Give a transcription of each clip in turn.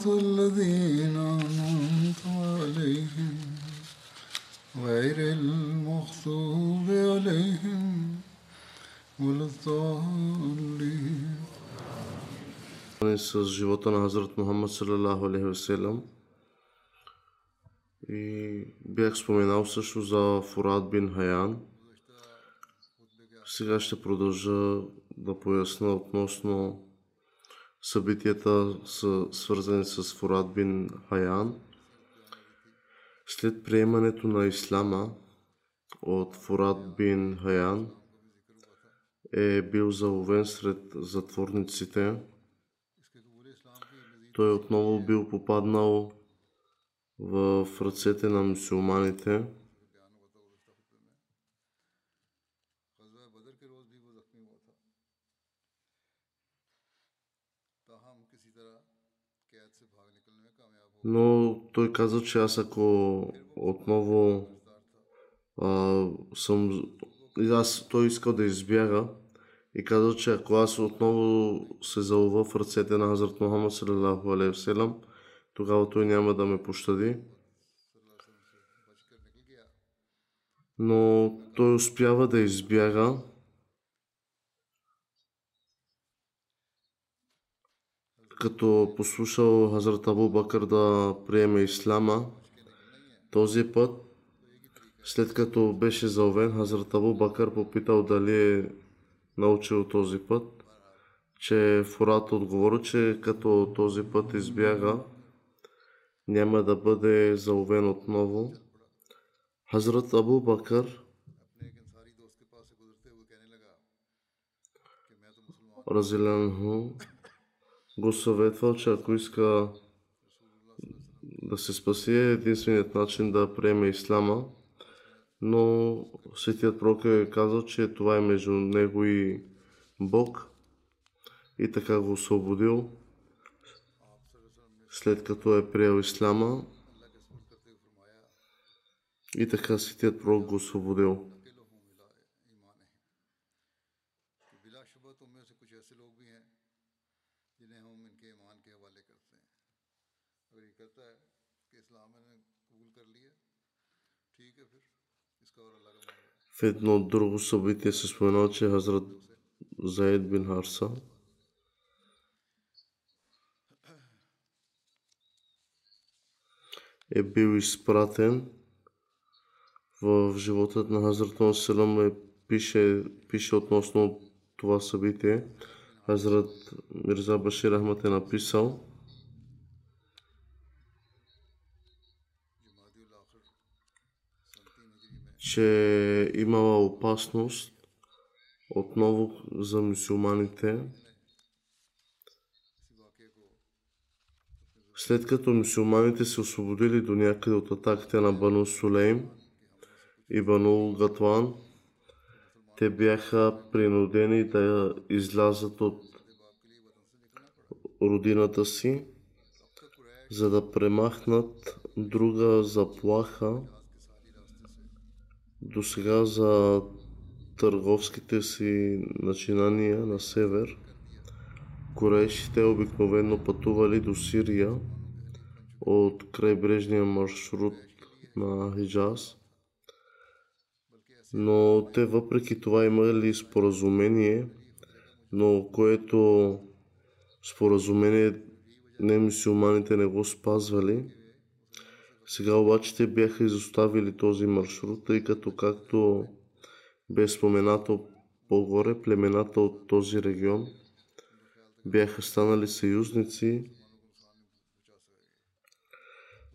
صراط الذين أنعمت عليهم غير المغضوب عليهم ولا الضالين с живота на Хазрат Мухаммад салалаху алейхи васелам. И бях споменал също за Фурат бин Хаян. Сега ще продължа да поясна относно събитията, са свързани с Фурат бин Хаян. След приемането на Ислама от Фурат бин Хаян е бил заловен сред затворниците. Той отново бил попаднал в ръцете на мусулманите. Но той каза, че аз ако отново а, съм... Аз, той искал да избяга и каза, че ако аз отново се залова в ръцете на Хазрат Мухаммад салалаху алейхи тогава той няма да ме пощади. Но той успява да избяга. Като послушал Хазрат Абу Бакър да приеме Ислама, този път, след като беше заловен, Хазрат Абу Бакър попитал дали е научил този път, че Фурат отговори, че като този път избяга, няма да бъде заловен отново. Хазрат Абу Бакър Разилянху го съветвал, че ако иска да се спаси, е единственият начин да приеме Ислама, но Светият Пророк е казал, че това е между него и Бог. И така го освободил след като е приел Ислама и така Светият Пророк го освободил. В едно друго събитие се споменава, че Хазрат Заед бин Харса е бил изпратен в живота на Хазрат Селам е пише, пише относно това събитие. Хазрат Мирза Башир Ахмад е написал че имала опасност отново за мусулманите След като мусулманите се освободили до някъде от атаките на Бану Сулейм и Бану Гатуан, те бяха принудени да излязат от родината си, за да премахнат друга заплаха до сега за търговските си начинания на север. Корейшите обикновено пътували до Сирия от крайбрежния маршрут на Хиджаз. Но те въпреки това имали споразумение, но което споразумение не мусулманите не го спазвали. Сега обаче те бяха изоставили този маршрут, тъй като както бе споменато по-горе, племената от този регион бяха станали съюзници.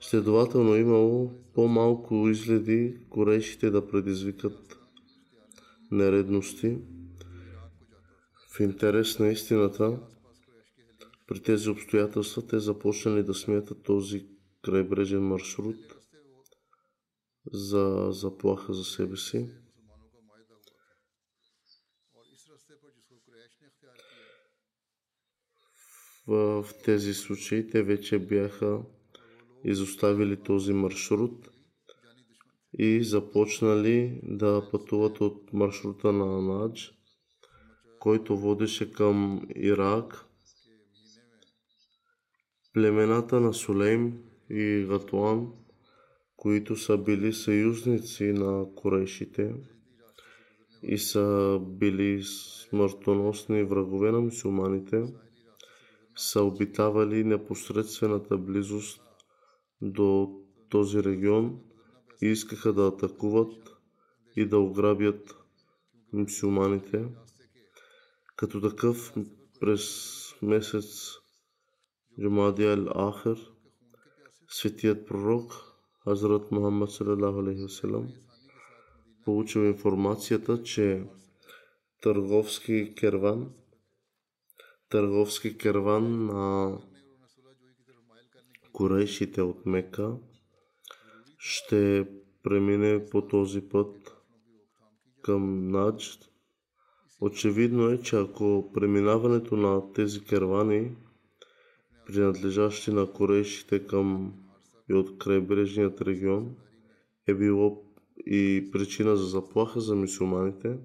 Следователно имало по-малко изгледи корешите да предизвикат нередности. В интерес на истината, при тези обстоятелства те започнали да смятат този крайбрежен маршрут за заплаха за себе си. В тези случаи те вече бяха изоставили този маршрут и започнали да пътуват от маршрута на Анадж, който водеше към Ирак. Племената на Сулейм и Гатуан, които са били съюзници на корейшите и са били смъртоносни врагове на мусулманите, са обитавали непосредствената близост до този регион и искаха да атакуват и да ограбят мусулманите. Като такъв през месец Джумадия Ал-Ахир светият пророк Хазрат Мухаммад салалаху получил информацията, че търговски керван търговски керван на корейшите от Мека ще премине по този път към Наджд. Очевидно е, че ако преминаването на тези кервани, принадлежащи на корейшите към и от крайбрежният регион, е било и причина за заплаха за мусулманите,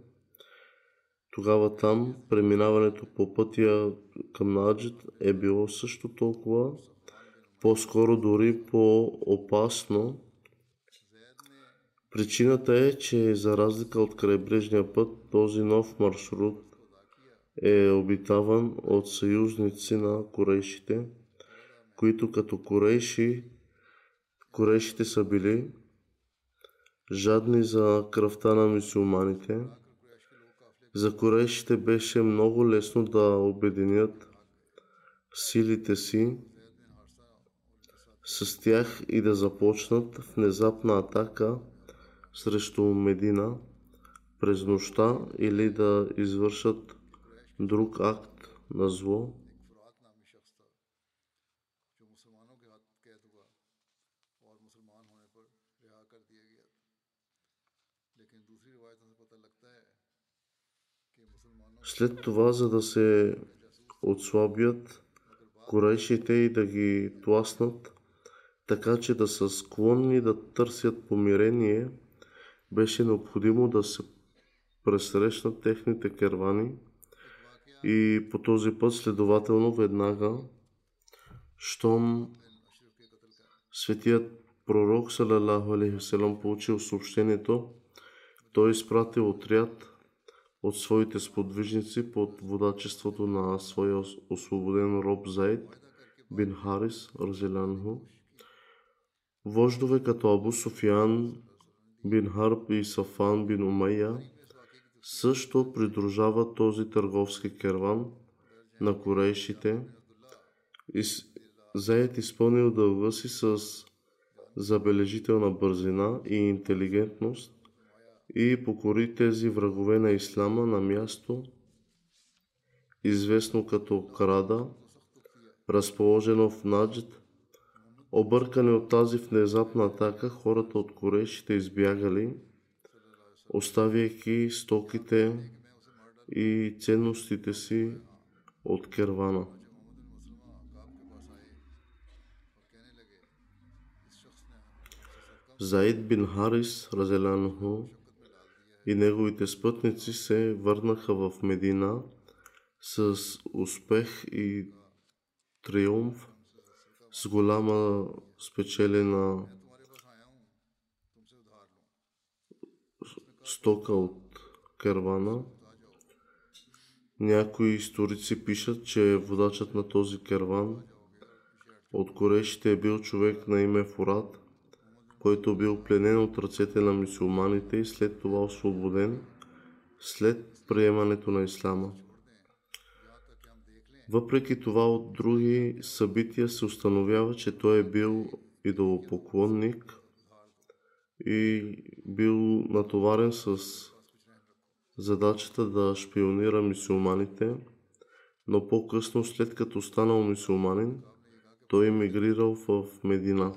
тогава там преминаването по пътя към Наджид е било също толкова, по-скоро дори по-опасно. Причината е, че за разлика от крайбрежния път, този нов маршрут е обитаван от съюзници на корейшите, които като корейши, корейшите са били жадни за кръвта на мусулманите – за корейшите беше много лесно да обединят силите си с тях и да започнат внезапна атака срещу Медина през нощта или да извършат друг акт на зло. След това, за да се отслабят корейшите и да ги тласнат, така че да са склонни да търсят помирение, беше необходимо да се пресрещнат техните кервани и по този път следователно веднага, щом светият пророк Салалаху алейхи получил съобщението, той изпратил отряд от своите сподвижници под водачеството на своя освободен роб Заид бин Харис Разиланху. Вождове като Абу Софиан бин Харб и Сафан бин Умайя също придружават този търговски керван на корейшите. Заед изпълнил дълга си с забележителна бързина и интелигентност и покори тези врагове на ислама на място, известно като Крада, разположено в Наджд. Объркани от тази внезапна атака, хората от Корешите избягали, оставяйки стоките и ценностите си от кервана. Заид бин Харис, разелянху, и неговите спътници се върнаха в Медина с успех и триумф, с голяма спечелена стока от кервана. Някои историци пишат, че водачът на този керван от корешите е бил човек на име Фурат, който бил пленен от ръцете на мусулманите и след това освободен след приемането на ислама. Въпреки това от други събития се установява, че той е бил идолопоклонник и бил натоварен с задачата да шпионира мусулманите, но по-късно, след като станал мусулманин, той емигрирал в Медина.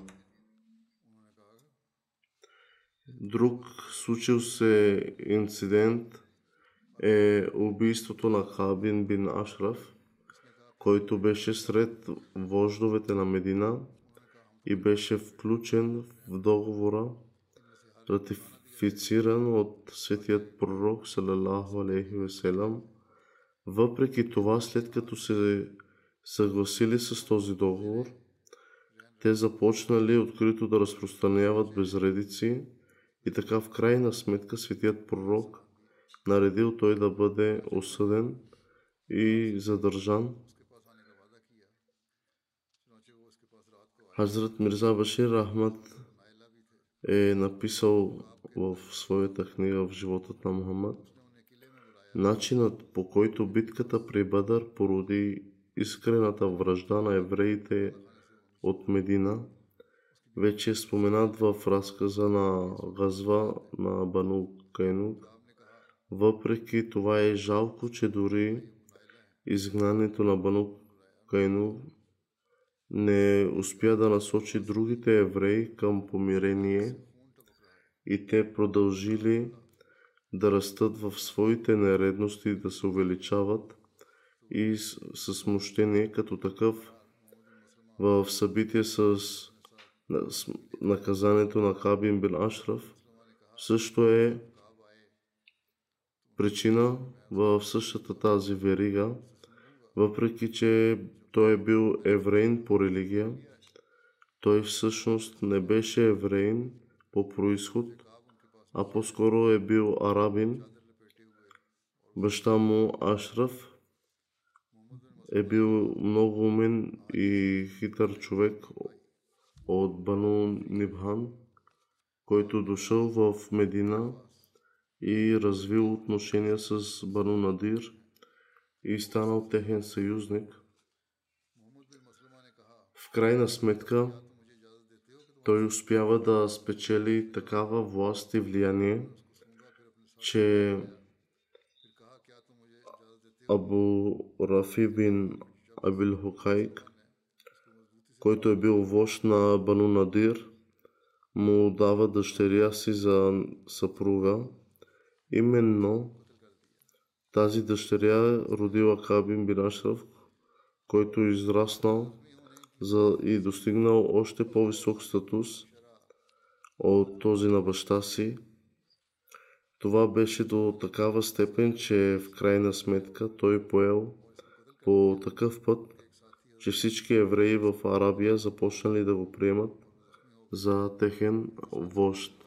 Друг случил се инцидент е убийството на Хабин бин Ашраф, който беше сред вождовете на Медина и беше включен в договора, ратифициран от светият пророк салалаху алейхи веселам. Въпреки това, след като се съгласили с този договор, те започнали открито да разпространяват безредици и така в крайна сметка светият пророк наредил той да бъде осъден и задържан. Хазрат Мирза Башир Ахмад е написал в своята книга в животът на Мухаммад начинът по който битката при Бадър породи искрената връжда на евреите от Медина, вече е споменат в разказа на Газва на Бану Кайнук. Въпреки това е жалко, че дори изгнането на Бану Кайнук не успя да насочи другите евреи към помирение и те продължили да растат в своите нередности да се увеличават и с смущение като такъв в събитие с наказанието на Хабин бин Ашраф също е причина в същата тази верига, въпреки че той е бил евреин по религия, той всъщност не беше евреин по происход, а по-скоро е бил арабин. Баща му Ашраф е бил много умен и хитър човек от Бану Нибхан, който дошъл в Медина и развил отношения с Бану Надир и станал техен съюзник. Крайна сметка, той успява да спечели такава власт и влияние, че Абу Рафи бин Абил Хукайк, който е бил вожд на Бану Надир, му дава дъщеря си за съпруга. Именно тази дъщеря родила Кабин бин Ашраф, който израснал за и достигнал още по-висок статус от този на баща си. Това беше до такава степен, че в крайна сметка той поел по такъв път, че всички евреи в Арабия започнали да го приемат за техен вожд.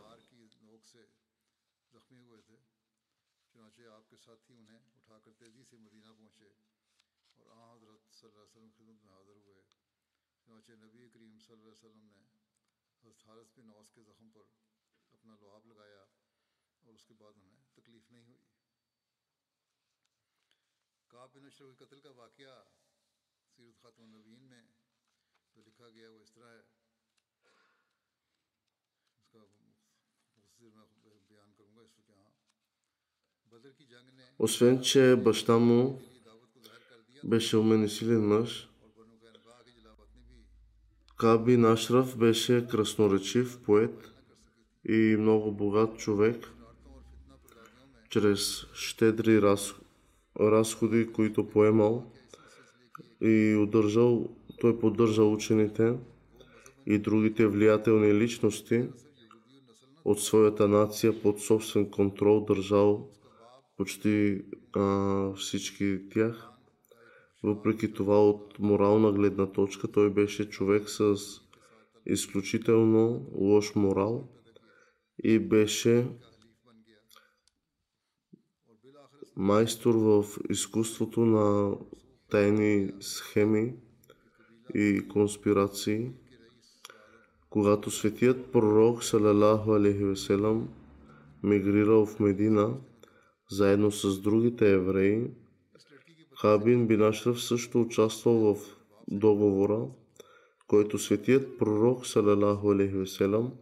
Освен, че баща му беше умен и силен мъж, Каби Нашраф беше красноречив поет и много богат човек. Чрез щедри разходи, които поемал и удържал, той поддържал учените и другите влиятелни личности от своята нация под собствен контрол държал почти а, всички тях. Въпреки това от морална гледна точка той беше човек с изключително лош морал и беше майстор в изкуството на тайни схеми и конспирации. Когато светият пророк Салалаху алейхи веселам мигрирал в Медина заедно с другите евреи, Хабин бин също участвал в договора, който светият пророк Салалаху алейхи веселам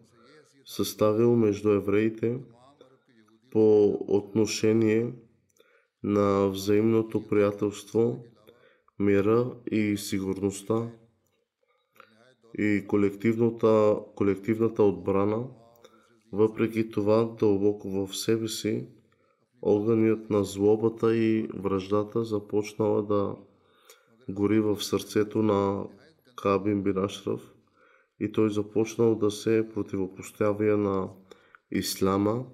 съставил между евреите по отношение на взаимното приятелство, мира и сигурността и колективната, колективната отбрана, въпреки това дълбоко в себе си, огънят на злобата и връждата започнала да гори в сърцето на Кабин бин и той започнал да се противопоставя на Ислама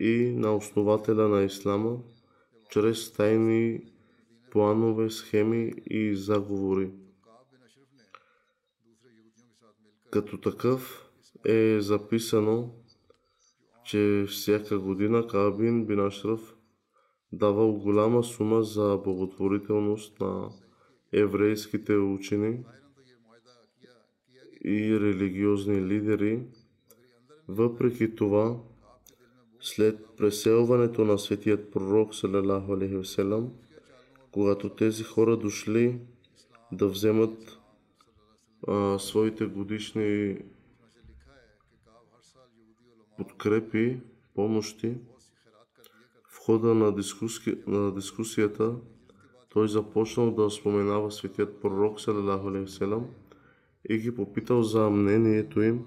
и на основателя на Ислама чрез тайни планове, схеми и заговори. Като такъв е записано, че всяка година Кабин бин Ашраф давал голяма сума за благотворителност на еврейските учени и религиозни лидери. Въпреки това, след преселването на светият пророк, вселам, когато тези хора дошли да вземат а, своите годишни подкрепи, помощи, в хода на, дискуси... на дискусията той започнал да споменава светият пророк, вселам, и ги попитал за мнението им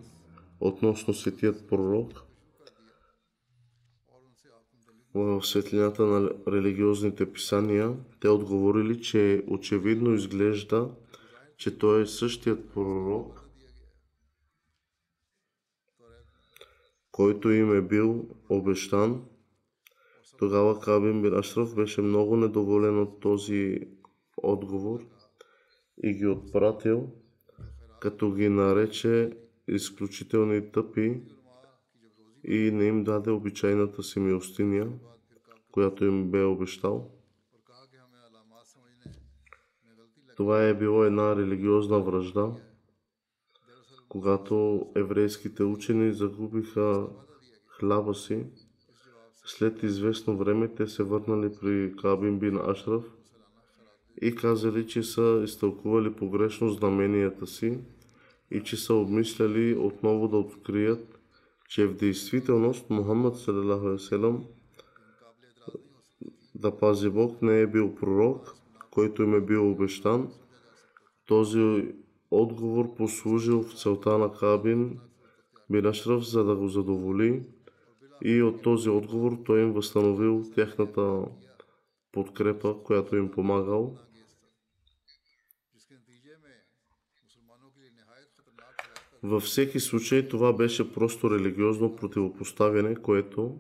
относно светият пророк в светлината на религиозните писания. Те отговорили, че очевидно изглежда, че той е същият пророк, който им е бил обещан. Тогава Кабин бин беше много недоволен от този отговор и ги отпратил като ги нарече изключителни тъпи и не им даде обичайната си милостиня, която им бе обещал. Това е било една религиозна връжда, когато еврейските учени загубиха хляба си. След известно време те се върнали при Кабин бин Ашраф и казали, че са изтълкували погрешно знаменията си и че са обмисляли отново да открият, че в действителност Мухаммад салам да пази Бог не е бил пророк, който им е бил обещан. Този отговор послужил в целта на Кабин Бинашръв, за да го задоволи и от този отговор той им възстановил тяхната подкрепа, която им помагал. Във всеки случай това беше просто религиозно противопоставяне, което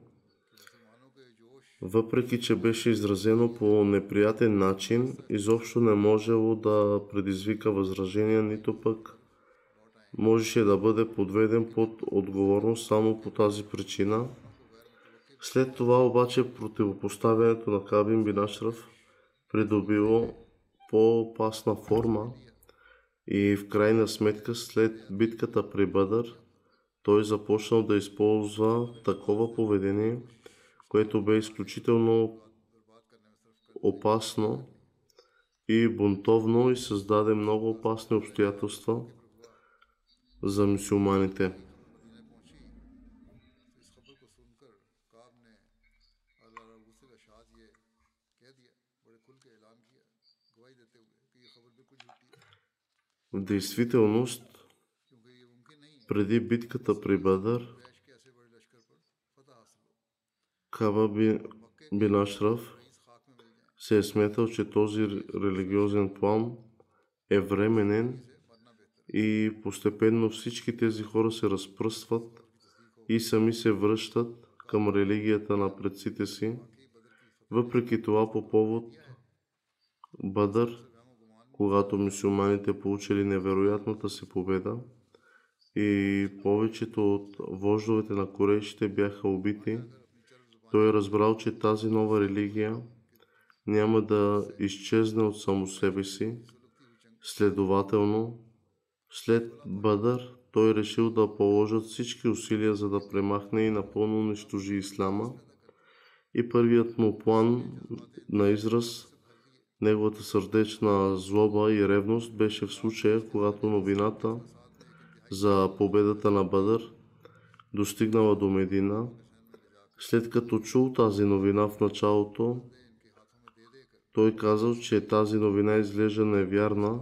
въпреки че беше изразено по неприятен начин, изобщо не можело да предизвика възражения, нито пък можеше да бъде подведен под отговорност само по тази причина. След това обаче противопоставянето на Кабин Бинашрав придобило по-опасна форма и в крайна сметка след битката при Бъдър той започнал да използва такова поведение, което бе изключително опасно и бунтовно и създаде много опасни обстоятелства за мусулманите. В действителност, преди битката при Бадър, Каба бин се е сметал, че този религиозен план е временен и постепенно всички тези хора се разпръстват и сами се връщат към религията на предците си. Въпреки това по повод Бадър, когато мусулманите получили невероятната си победа и повечето от вождовете на корейшите бяха убити, Той е разбрал, че тази нова религия няма да изчезне от само себе си. Следователно, след Бадър, той решил да положат всички усилия, за да премахне и напълно унищожи Ислама. И първият му план на израз, неговата сърдечна злоба и ревност беше в случая, когато новината за победата на Бадър достигнала до Медина. След като чул тази новина в началото, той казал, че тази новина изглежда невярна,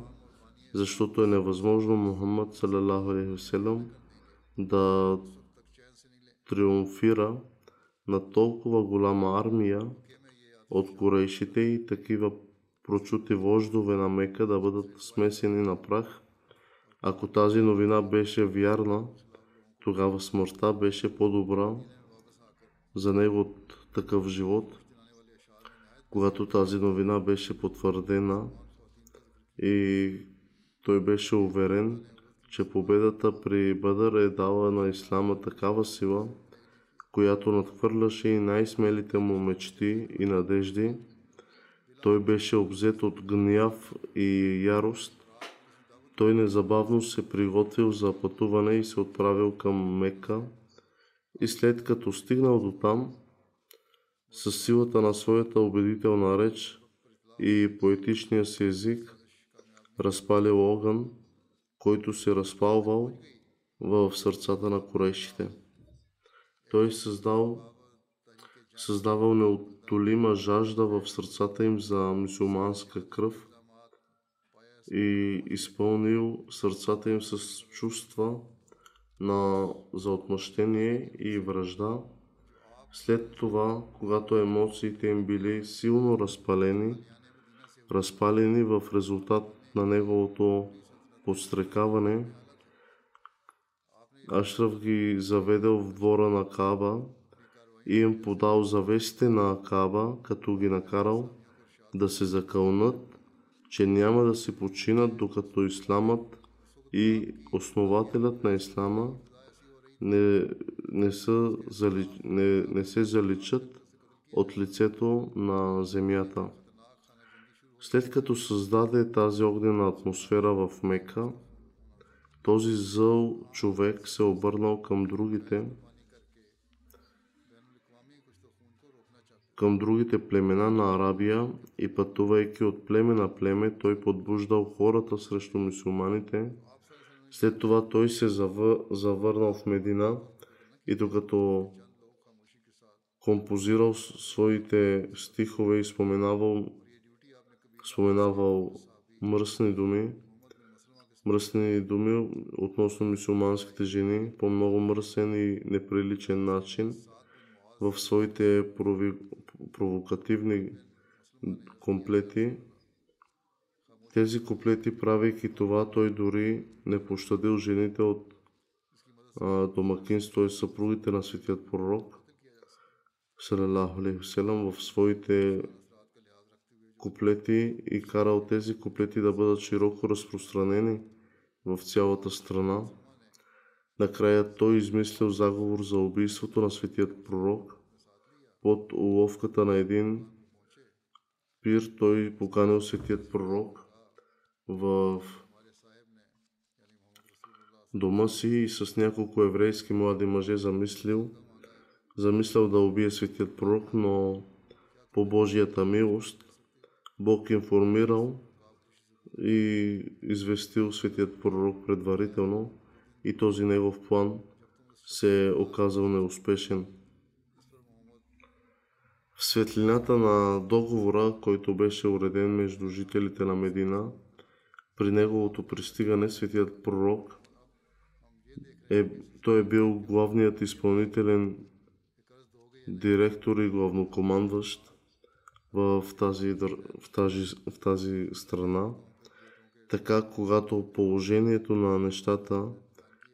защото е невъзможно Мухаммад салалаху да триумфира на толкова голяма армия от корейшите и такива прочути вождове на Мека да бъдат смесени на прах. Ако тази новина беше вярна, тогава смъртта беше по-добра за него от такъв живот. Когато тази новина беше потвърдена и той беше уверен, че победата при Бъдър е дала на Ислама такава сила, която надхвърляше и най-смелите му мечти и надежди. Той беше обзет от гняв и ярост. Той незабавно се приготвил за пътуване и се отправил към Мека. И след като стигнал до там, с силата на своята убедителна реч и поетичния си език, разпалил огън, който се разпалвал в сърцата на корейшите. Той създал, създавал неотолима жажда в сърцата им за мусулманска кръв и изпълнил сърцата им с чувства на, за отмъщение и връжда. След това, когато емоциите им били силно разпалени, разпалени в резултат на неговото подстрекаване, Ашраф ги заведел в двора на Каба и им подал завесите на Каба, като ги накарал да се закълнат, че няма да се починат, докато Исламът и основателят на Ислама не, не, са, не, не се заличат от лицето на земята. След като създаде тази огнена атмосфера в Мека, този зъл човек се обърнал към другите, към другите племена на Арабия и пътувайки от племе на племе, той подбуждал хората срещу мусулманите. След това той се завърнал в Медина и докато композирал своите стихове и споменавал споменавал мръсни думи, мръсни думи относно мусулманските жени по много мръсен и неприличен начин в своите провокативни комплети. Тези куплети, правейки това, той дори не пощадил жените от а, домакинство и съпругите на светият пророк, в своите куплети и карал тези куплети да бъдат широко разпространени в цялата страна. Накрая той измислил заговор за убийството на светият пророк. Под уловката на един пир той поканил светият пророк в дома си и с няколко еврейски млади мъже замислил, замислял да убие светият пророк, но по Божията милост Бог информирал и известил светият пророк предварително и този негов план се е оказал неуспешен. В светлината на договора, който беше уреден между жителите на Медина, при неговото пристигане светият пророк е, той е бил главният изпълнителен директор и главнокомандващ в тази, в тази, в тази страна. Така, когато положението на нещата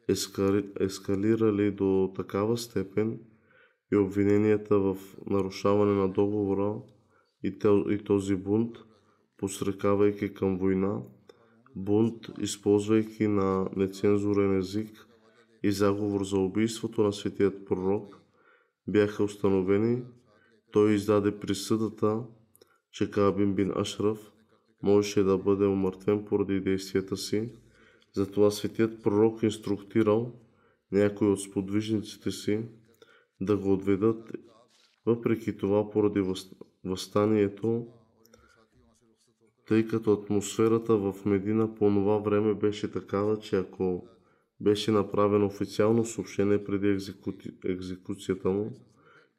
ескали, ескалирали до такава степен и обвиненията в нарушаване на договора и, този бунт, посрекавайки към война, бунт, използвайки на нецензурен език и заговор за убийството на светият пророк, бяха установени той издаде присъдата, че Кабин бин Ашраф можеше да бъде умъртвен поради действията си. Затова светият пророк инструктирал някои от сподвижниците си да го отведат. Въпреки това, поради възстанието, тъй като атмосферата в Медина по това време беше такава, че ако беше направено официално съобщение преди екзеку... екзекуцията му,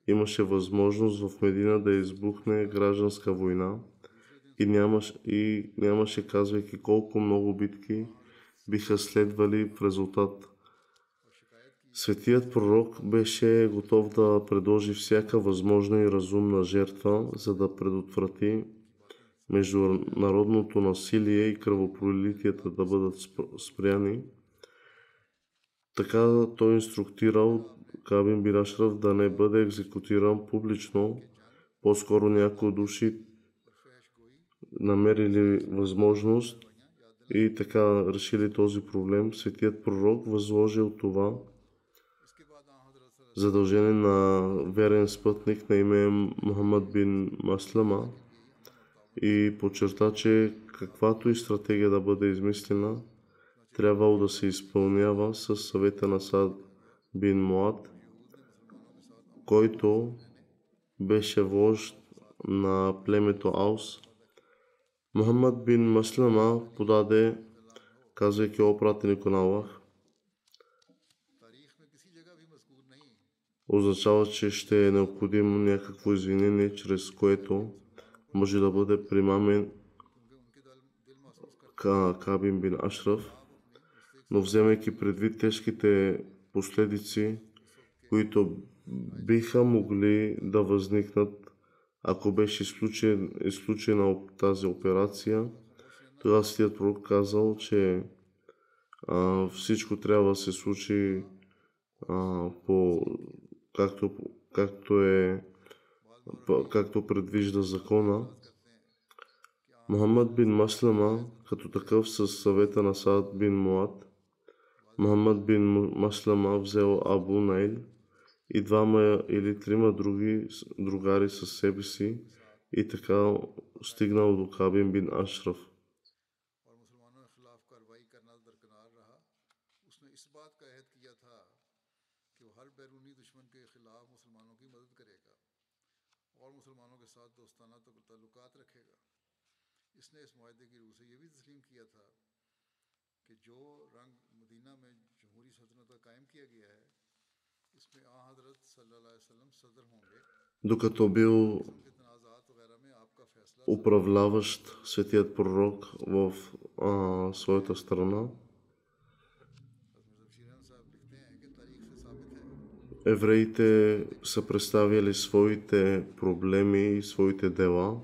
имаше възможност в Медина да избухне гражданска война и, нямаш, и нямаше казвайки колко много битки биха следвали в резултат. Светият пророк беше готов да предложи всяка възможна и разумна жертва, за да предотврати международното насилие и кръвопролитията да бъдат спряни. Така той инструктирал Кабин Бирашрав да не бъде екзекутиран публично, по-скоро някои души намерили възможност и така решили този проблем. Светият пророк възложил това задължение на верен спътник на име Мухаммад бин Маслама и подчерта, че каквато и стратегия да бъде измислена, трябвало да се изпълнява с съвета на Сад бин Муад, който беше вожд на племето Аус. Мухаммад бин Маслама подаде, казвайки о на Аллах, означава, че ще е необходимо някакво извинение, чрез което може да бъде примамен Кабин бин Ашраф, но вземайки предвид тежките последици, които биха могли да възникнат, ако беше изключена тази операция, тогава Светият пророк казал, че а, всичко трябва да се случи а, по както, както е както предвижда закона. Мухаммад бин Маслама, като такъв със съвета на Саад бин Муад, Мухаммад бин Маслама взел Абу Найл и двама или трима други другари със себе си и така стигнал до Кабин бин Ашраф. Докато бил управляващ светият пророк в а, своята страна, евреите са представили своите проблеми и своите дела,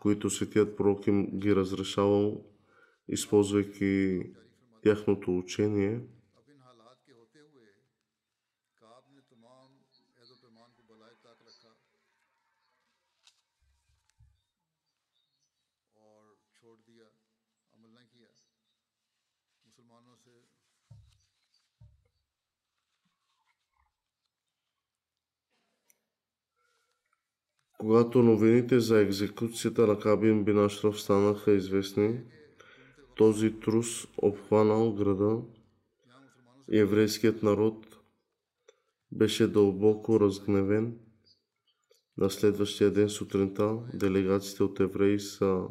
които светият пророк им ги разрешавал, използвайки тяхното учение – Когато новините за екзекуцията на Кабин бин Ашраф станаха известни, този трус обхванал града еврейският народ беше дълбоко разгневен. На следващия ден сутринта делегациите от евреи са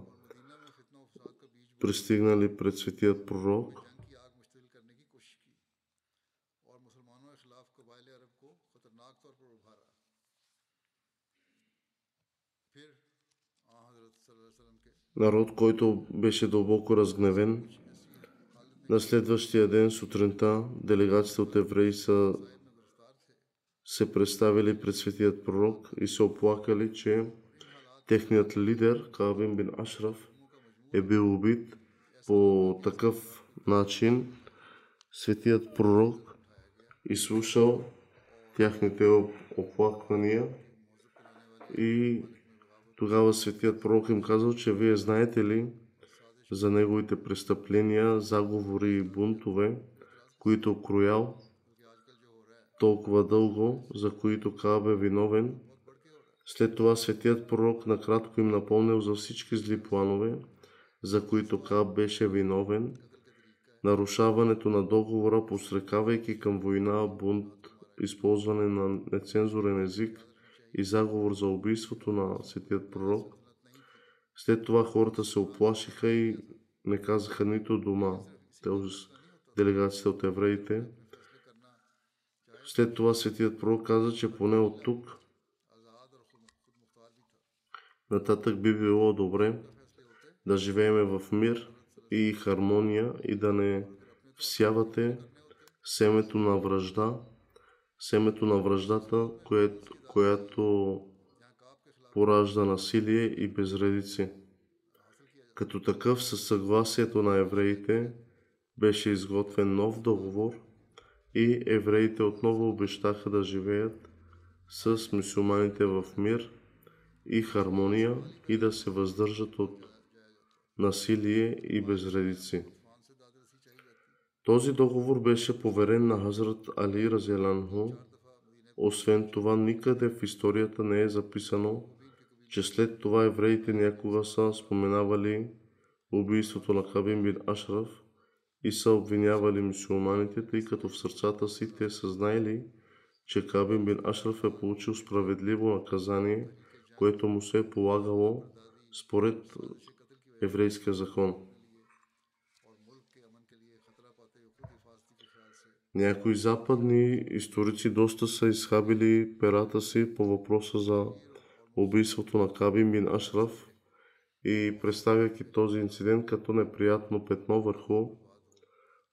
пристигнали пред светият пророк народ, който беше дълбоко разгневен. На следващия ден сутринта делегациите от евреи са се представили пред светият пророк и се оплакали, че техният лидер Кабин бин Ашраф е бил убит по такъв начин. Светият пророк изслушал тяхните оплаквания и тогава светият пророк им казал, че вие знаете ли за неговите престъпления, заговори и бунтове, които кроял толкова дълго, за които Кааб е виновен. След това светият пророк накратко им напомнил за всички зли планове, за които Каб беше виновен, нарушаването на договора, посрекавайки към война, бунт, използване на нецензурен език и заговор за убийството на светият пророк. След това хората се оплашиха и не казаха нито дума, т.е. делегацията от евреите. След това светият пророк каза, че поне от тук нататък би било добре да живееме в мир и хармония и да не всявате семето на връжда, семето на връждата, което, която поражда насилие и безредици. Като такъв със съгласието на евреите беше изготвен нов договор и евреите отново обещаха да живеят с мусулманите в мир и хармония и да се въздържат от насилие и безредици. Този договор беше поверен на Хазрат Али Разеланху. Освен това, никъде в историята не е записано, че след това евреите някога са споменавали убийството на Хабин бин Ашраф и са обвинявали мусулманите, тъй като в сърцата си те са знаели, че Кабин бин Ашраф е получил справедливо наказание, което му се е полагало според еврейския закон. Някои западни историци доста са изхабили перата си по въпроса за убийството на Кабин бин Ашраф и представяйки този инцидент като неприятно петно върху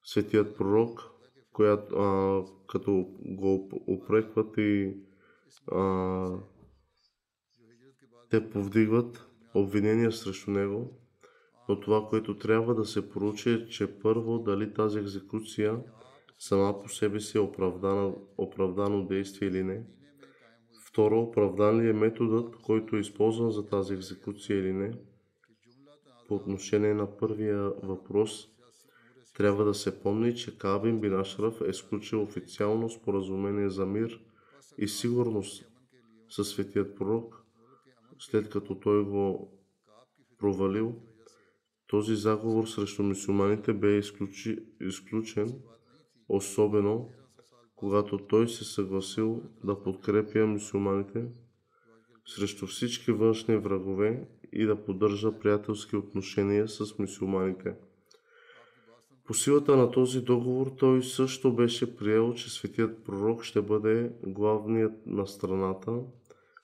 светият пророк, която, а, като го упрекват и а, те повдигват обвинения срещу него, но това, което трябва да се поручи е, че първо дали тази екзекуция сама по себе си е оправдана, оправдано действие или не. Второ, оправдан ли е методът, който е използван за тази екзекуция или не. По отношение на първия въпрос, трябва да се помни, че Кабин бин Ашраф е сключил официално споразумение за мир и сигурност със светият пророк, след като той го провалил. Този заговор срещу мусулманите бе изключи, изключен, особено когато той се съгласил да подкрепя мусулманите срещу всички външни врагове и да поддържа приятелски отношения с мусулманите. По силата на този договор той също беше приел, че светият пророк ще бъде главният на страната,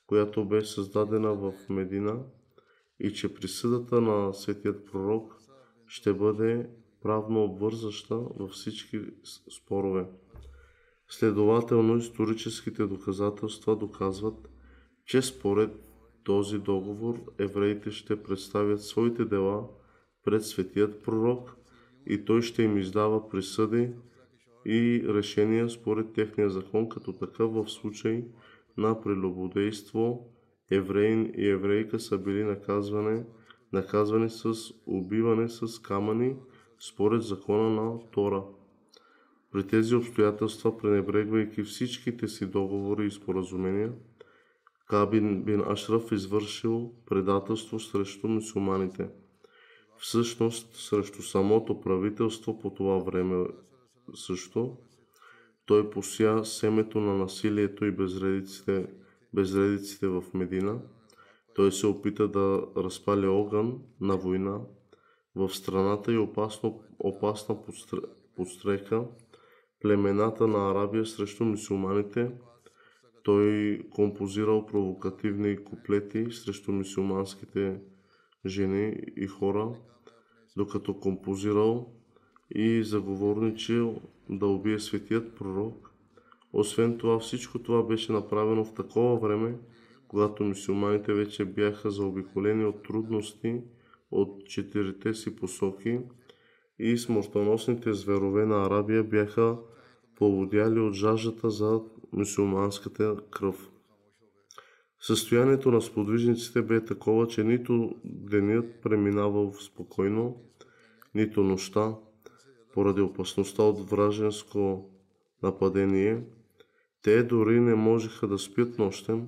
която бе създадена в Медина и че присъдата на светият пророк ще бъде правно обвързаща във всички спорове. Следователно, историческите доказателства доказват, че според този договор евреите ще представят своите дела пред светият пророк и той ще им издава присъди и решения според техния закон, като такъв в случай на прелюбодейство евреин и еврейка са били наказвани, наказвани с убиване с камъни според закона на Тора. При тези обстоятелства, пренебрегвайки всичките си договори и споразумения, Кабин бин Ашраф извършил предателство срещу мусулманите. Всъщност, срещу самото правителство по това време също, той пося семето на насилието и безредиците, безредиците в Медина. Той се опита да разпали огън на война в страната и опасно, опасна подстрека племената на Арабия срещу мусулманите. Той композирал провокативни куплети срещу мусулманските жени и хора, докато композирал и заговорничил да убие светият пророк. Освен това, всичко това беше направено в такова време, когато мусулманите вече бяха заобиколени от трудности от четирите си посоки и смъртоносните зверове на Арабия бяха поводяли от жаждата за мусулманската кръв. Състоянието на сподвижниците бе такова, че нито денят преминавал спокойно, нито нощта, поради опасността от враженско нападение. Те дори не можеха да спят нощем,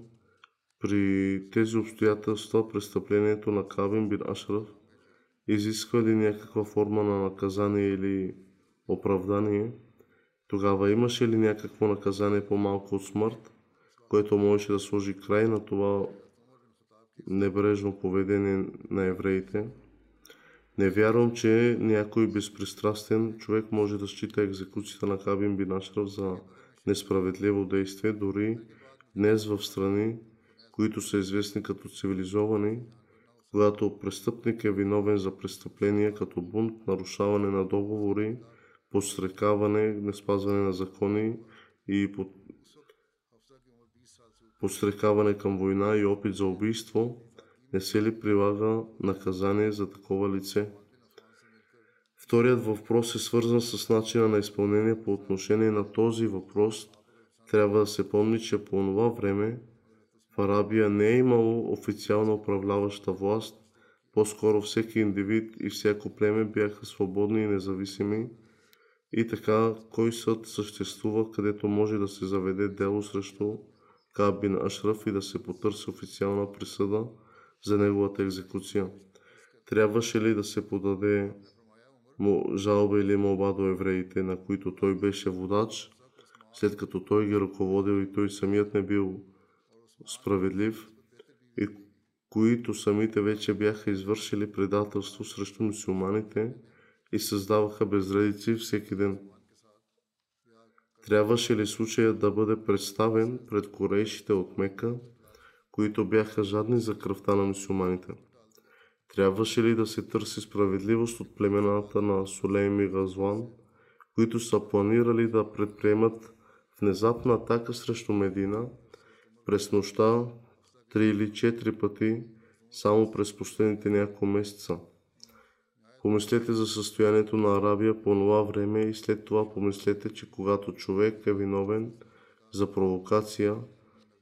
При тези обстоятелства престъплението на Кабин бин Ашраф изисква ли някаква форма на наказание или оправдание, тогава имаше ли някакво наказание по-малко от смърт, което можеше да сложи край на това небрежно поведение на евреите? Не вярвам, че някой безпристрастен човек може да счита екзекуцията на Кабин бин Ашраф за несправедливо действие, дори днес в страни, които са известни като цивилизовани, когато престъпник е виновен за престъпления като бунт, нарушаване на договори, подстрекаване, неспазване на закони и под... подстрекаване към война и опит за убийство, не се ли прилага наказание за такова лице? Вторият въпрос е свързан с начина на изпълнение по отношение на този въпрос. Трябва да се помни, че по това време Арабия не е имало официална управляваща власт, по-скоро всеки индивид и всяко племе бяха свободни и независими. И така, кой съд съществува, където може да се заведе дело срещу Кабин Ашраф и да се потърси официална присъда за неговата екзекуция? Трябваше ли да се подаде му жалба или молба до евреите, на които той беше водач, след като той ги ръководил и той самият не бил справедлив и които самите вече бяха извършили предателство срещу мусулманите и създаваха безредици всеки ден. Трябваше ли случаят да бъде представен пред корейшите от Мека, които бяха жадни за кръвта на мусулманите? Трябваше ли да се търси справедливост от племената на Сулейм и Газлан, които са планирали да предприемат внезапна атака срещу Медина през нощта три или четири пъти само през последните няколко месеца? Помислете за състоянието на Арабия по това време и след това помислете, че когато човек е виновен за провокация,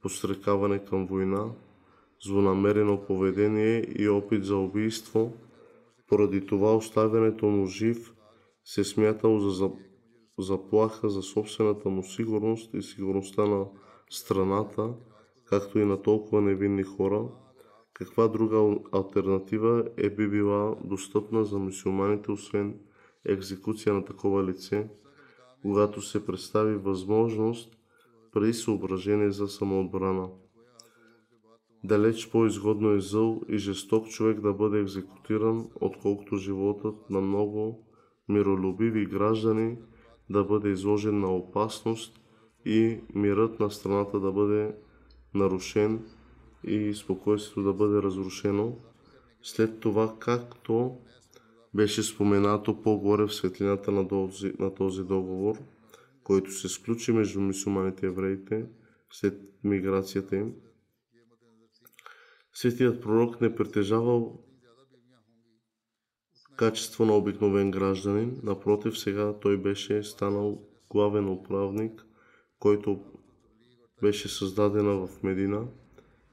пострекаване към война, злонамерено поведение и опит за убийство. Поради това оставянето му жив се смятало за заплаха за собствената му сигурност и сигурността на страната, както и на толкова невинни хора. Каква друга альтернатива е би била достъпна за мусулманите, освен екзекуция на такова лице, когато се представи възможност при съображение за самоотбрана? Далеч по-изгодно е зъл и жесток човек да бъде екзекутиран, отколкото животът на много миролюбиви граждани да бъде изложен на опасност и мирът на страната да бъде нарушен и спокойствието да бъде разрушено. След това, както беше споменато по-горе в светлината на този, на този договор, който се сключи между мусулманите и евреите след миграцията им, Светият пророк не притежавал качество на обикновен гражданин, напротив, сега той беше станал главен управник, който беше създадена в Медина.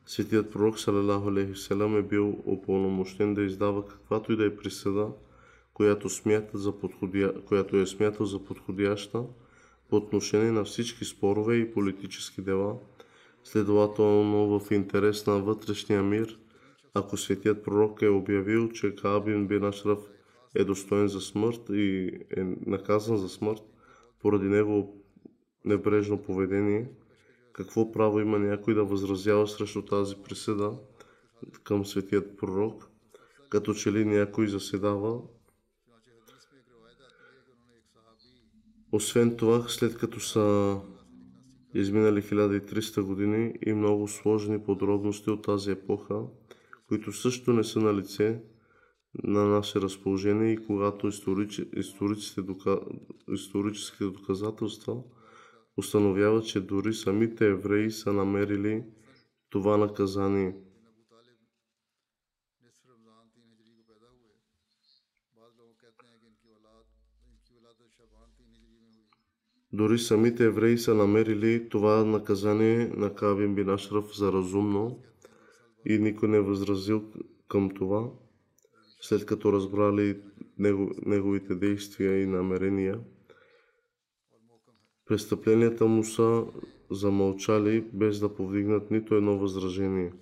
Светият пророк Салалаху Алейхиселам е бил упълномощен да издава каквато и да е присъда, която, смята за подходя... която е смятал за подходяща по отношение на всички спорове и политически дела – Следователно в интерес на вътрешния мир, ако светият пророк е обявил, че Каабин бин Ашраф е достоен за смърт и е наказан за смърт поради него небрежно поведение, какво право има някой да възразява срещу тази присъда към светият пророк, като че ли някой заседава. Освен това, след като са изминали 1300 години и много сложни подробности от тази епоха, които също не са на лице на наше разположение и когато историци, историците, историческите доказателства установяват, че дори самите евреи са намерили това наказание – Дори самите евреи са намерили това наказание на Кавин бин Ашраф за разумно и никой не е възразил към това, след като разбрали неговите действия и намерения. Престъпленията му са замълчали без да повдигнат нито едно възражение.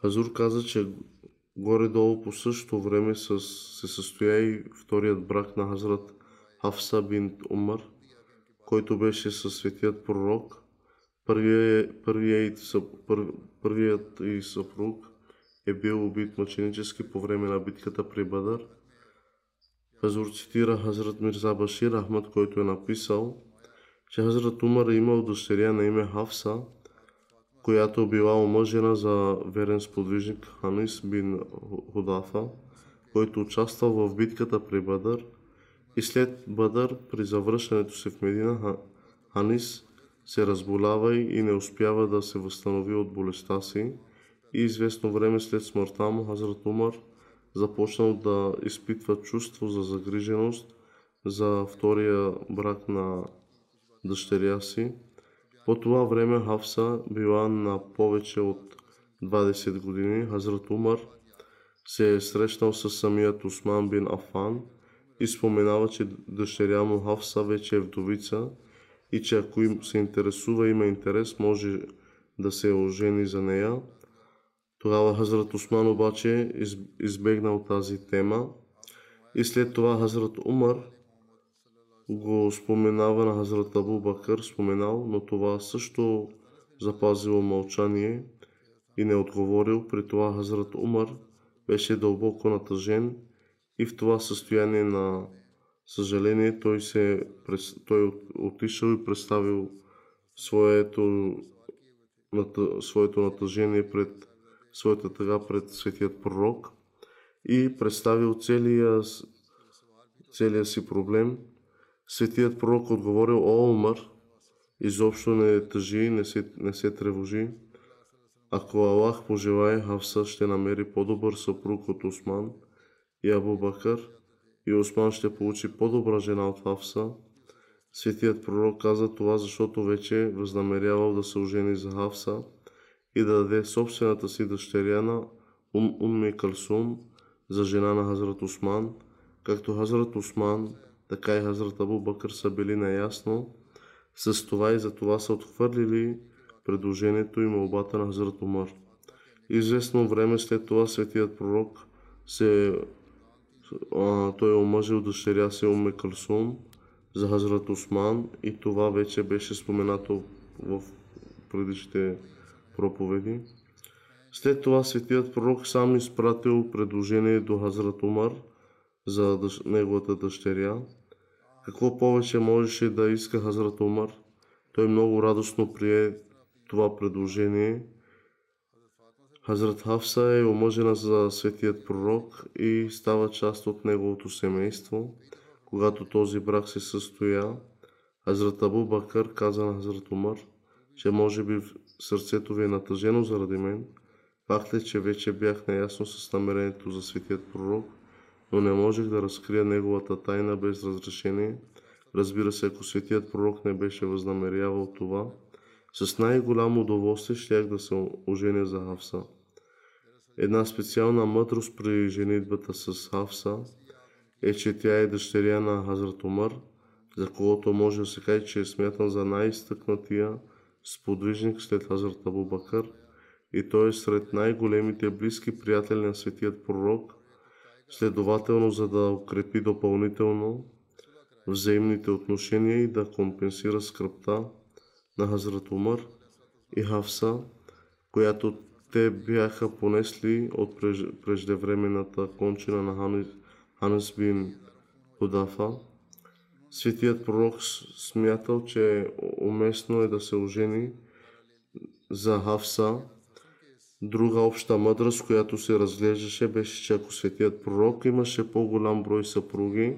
Хазур каза, че горе-долу по същото време се състоя и вторият брак на Хазрат Хафса бин Умар, който беше със светият пророк. Първият, пър, първият и съпруг е бил убит мъченически по време на битката при Бадър. Хазур цитира Хазрат Мирза Башир Ахмад, който е написал, че Хазрат Умар е имал дъщеря на име Хафса, която била омъжена за верен сподвижник Ханис бин Худафа, който участвал в битката при Бадър и след Бадър при завръщането си в Медина Ханис се разболява и не успява да се възстанови от болестта си. И известно време след смъртта му Хазрат Умар започнал да изпитва чувство за загриженост за втория брак на дъщеря си. По това време Хавса била на повече от 20 години. Хазрат Умар се е срещнал с самият Усман бин Афан и споменава, че дъщеря му Хавса вече е вдовица и че ако им се интересува, има интерес, може да се ожени за нея. Тогава Хазрат Осман обаче избегнал тази тема и след това Хазрат Умар го споменава на Хазрат Абу Бакър, споменал, но това също запазило мълчание и не отговорил. При това Хазрат Умар беше дълбоко натъжен и в това състояние на съжаление той, се, той отишъл и представил своето, своето натъжение пред своята тъга пред светият пророк и представил целия, целия си проблем. Светият пророк отговорил, о, Омар, изобщо не тъжи, не се, не се тревожи. Ако Аллах пожелае, Хавса ще намери по-добър съпруг от Осман и Абу Бакър и Осман ще получи по-добра жена от Хавса. Светият пророк каза това, защото вече възнамерявал да се ожени за Хавса и да даде собствената си дъщеря на Ум Умми Калсум за жена на Хазрат Осман, както Хазрат Осман, така и Хазрат Абу Бакър са били наясно с това и за това са отхвърлили предложението и молбата на Хазрат Умар. Известно време след това светият пророк се, а, той е омъжил дъщеря си Уме Калсум за Хазрат Осман и това вече беше споменато в предишните проповеди. След това светият пророк сам изпратил предложение до Хазрат Умар за дъщ... неговата дъщеря. Какво повече можеше да иска Хазрат Умар? Той много радостно прие това предложение. Хазрат Хавса е омъжена за светият пророк и става част от неговото семейство. Когато този брак се състоя, Хазрат Абу Бакър каза на Хазрат Умар, че може би сърцето ви е натъжено заради мен. Факт е, че вече бях наясно с намерението за светият пророк, но не можех да разкрия неговата тайна без разрешение. Разбира се, ако светият пророк не беше възнамерявал това, с най-голямо удоволствие щях да се оженя за Хавса. Една специална мъдрост при женитбата с Хавса е, че тя е дъщеря на Хазрат Умар, за когото може да се каже, че е смятан за най-изтъкнатия сподвижник след Хазрат Абу Бакър и той е сред най-големите близки приятели на светият пророк, следователно за да укрепи допълнително взаимните отношения и да компенсира скръпта на Хазрат Умар и Хавса, която те бяха понесли от преждевременната кончина на Ханес бин Худафа. Светият пророк смятал, че уместно е да се ожени за Хавса. Друга обща мъдрост, която се разглеждаше, беше, че ако светият пророк имаше по-голям брой съпруги,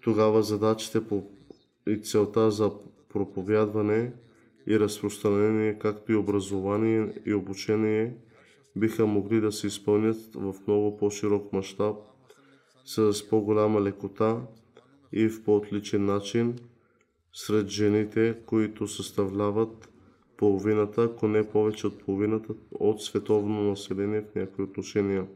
тогава задачите по и целта за проповядване и разпространение, както и образование и обучение, биха могли да се изпълнят в много по-широк мащаб, с по-голяма лекота и в по-отличен начин сред жените, които съставляват половината, ако не повече от половината от световно население в някои отношения.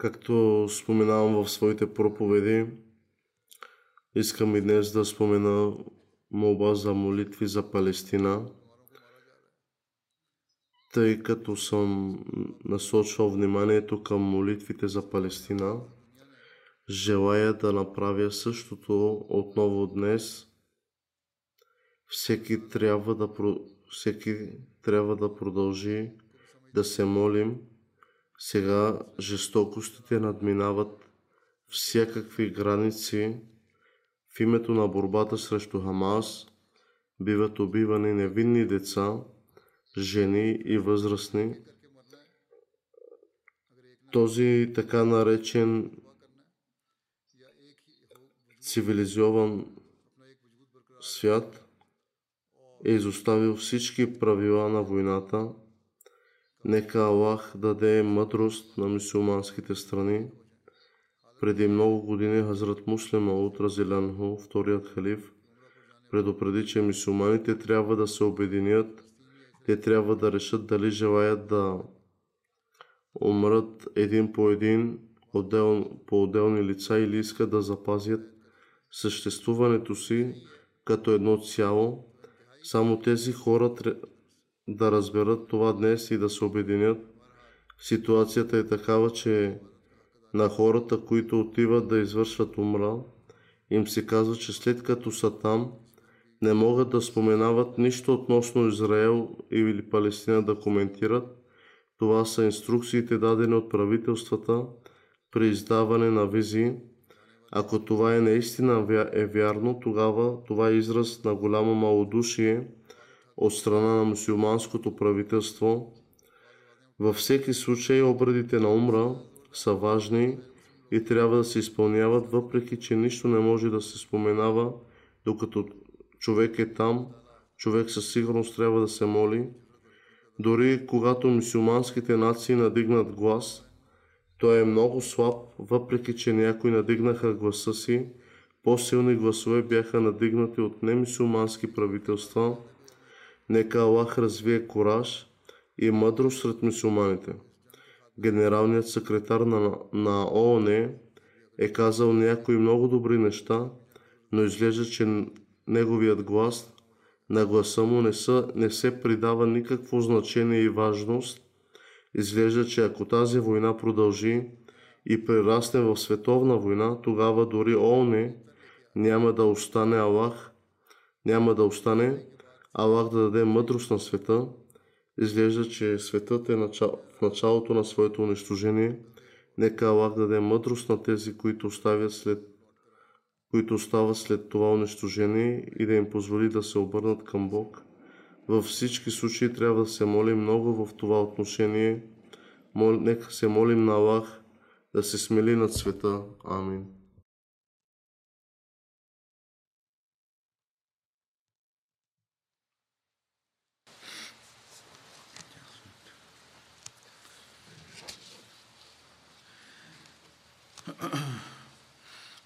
Както споменавам в своите проповеди, искам и днес да спомена молба за молитви за Палестина, тъй като съм насочвал вниманието към молитвите за Палестина. Желая да направя същото отново днес. Всеки трябва да, всеки трябва да продължи да се молим. Сега жестокостите надминават всякакви граници. В името на борбата срещу Хамас биват убивани невинни деца, жени и възрастни. Този така наречен цивилизован свят е изоставил всички правила на войната. Нека Аллах даде мъдрост на мусулманските страни. Преди много години Хазрат Муслима от Разилянху, вторият халиф, предупреди, че мусулманите трябва да се обединят. Те трябва да решат дали желаят да умрат един по един отдел, по отделни лица или искат да запазят съществуването си като едно цяло. Само тези хора да разберат това днес и да се обединят. Ситуацията е такава, че на хората, които отиват да извършват умра, им се казва, че след като са там, не могат да споменават нищо относно Израел или Палестина да коментират. Това са инструкциите дадени от правителствата при издаване на визи. Ако това е наистина е вярно, тогава това е израз на голямо малодушие от страна на мусулманското правителство. Във всеки случай обредите на умра са важни и трябва да се изпълняват, въпреки че нищо не може да се споменава, докато човек е там, човек със сигурност трябва да се моли. Дори когато мусулманските нации надигнат глас, той е много слаб, въпреки че някои надигнаха гласа си, по-силни гласове бяха надигнати от немусулмански правителства. Нека Аллах развие кораж и мъдрост сред мусулманите. Генералният секретар на, на ООН е казал някои много добри неща, но изглежда, че неговият глас на гласа му не, са, не се придава никакво значение и важност. Изглежда, че ако тази война продължи и прерасне в световна война, тогава дори ООН няма да остане Аллах, няма да остане Аллах да даде мъдрост на света. Изглежда, че светът е в началото на своето унищожение. Нека Аллах даде мъдрост на тези, които оставят след които остават след това унищожение и да им позволи да се обърнат към Бог. Във всички случаи трябва да се молим много в това отношение. Мол, нека се молим на Аллах да се смели над света. Амин.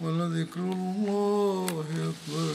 ولذكر الله أكبر.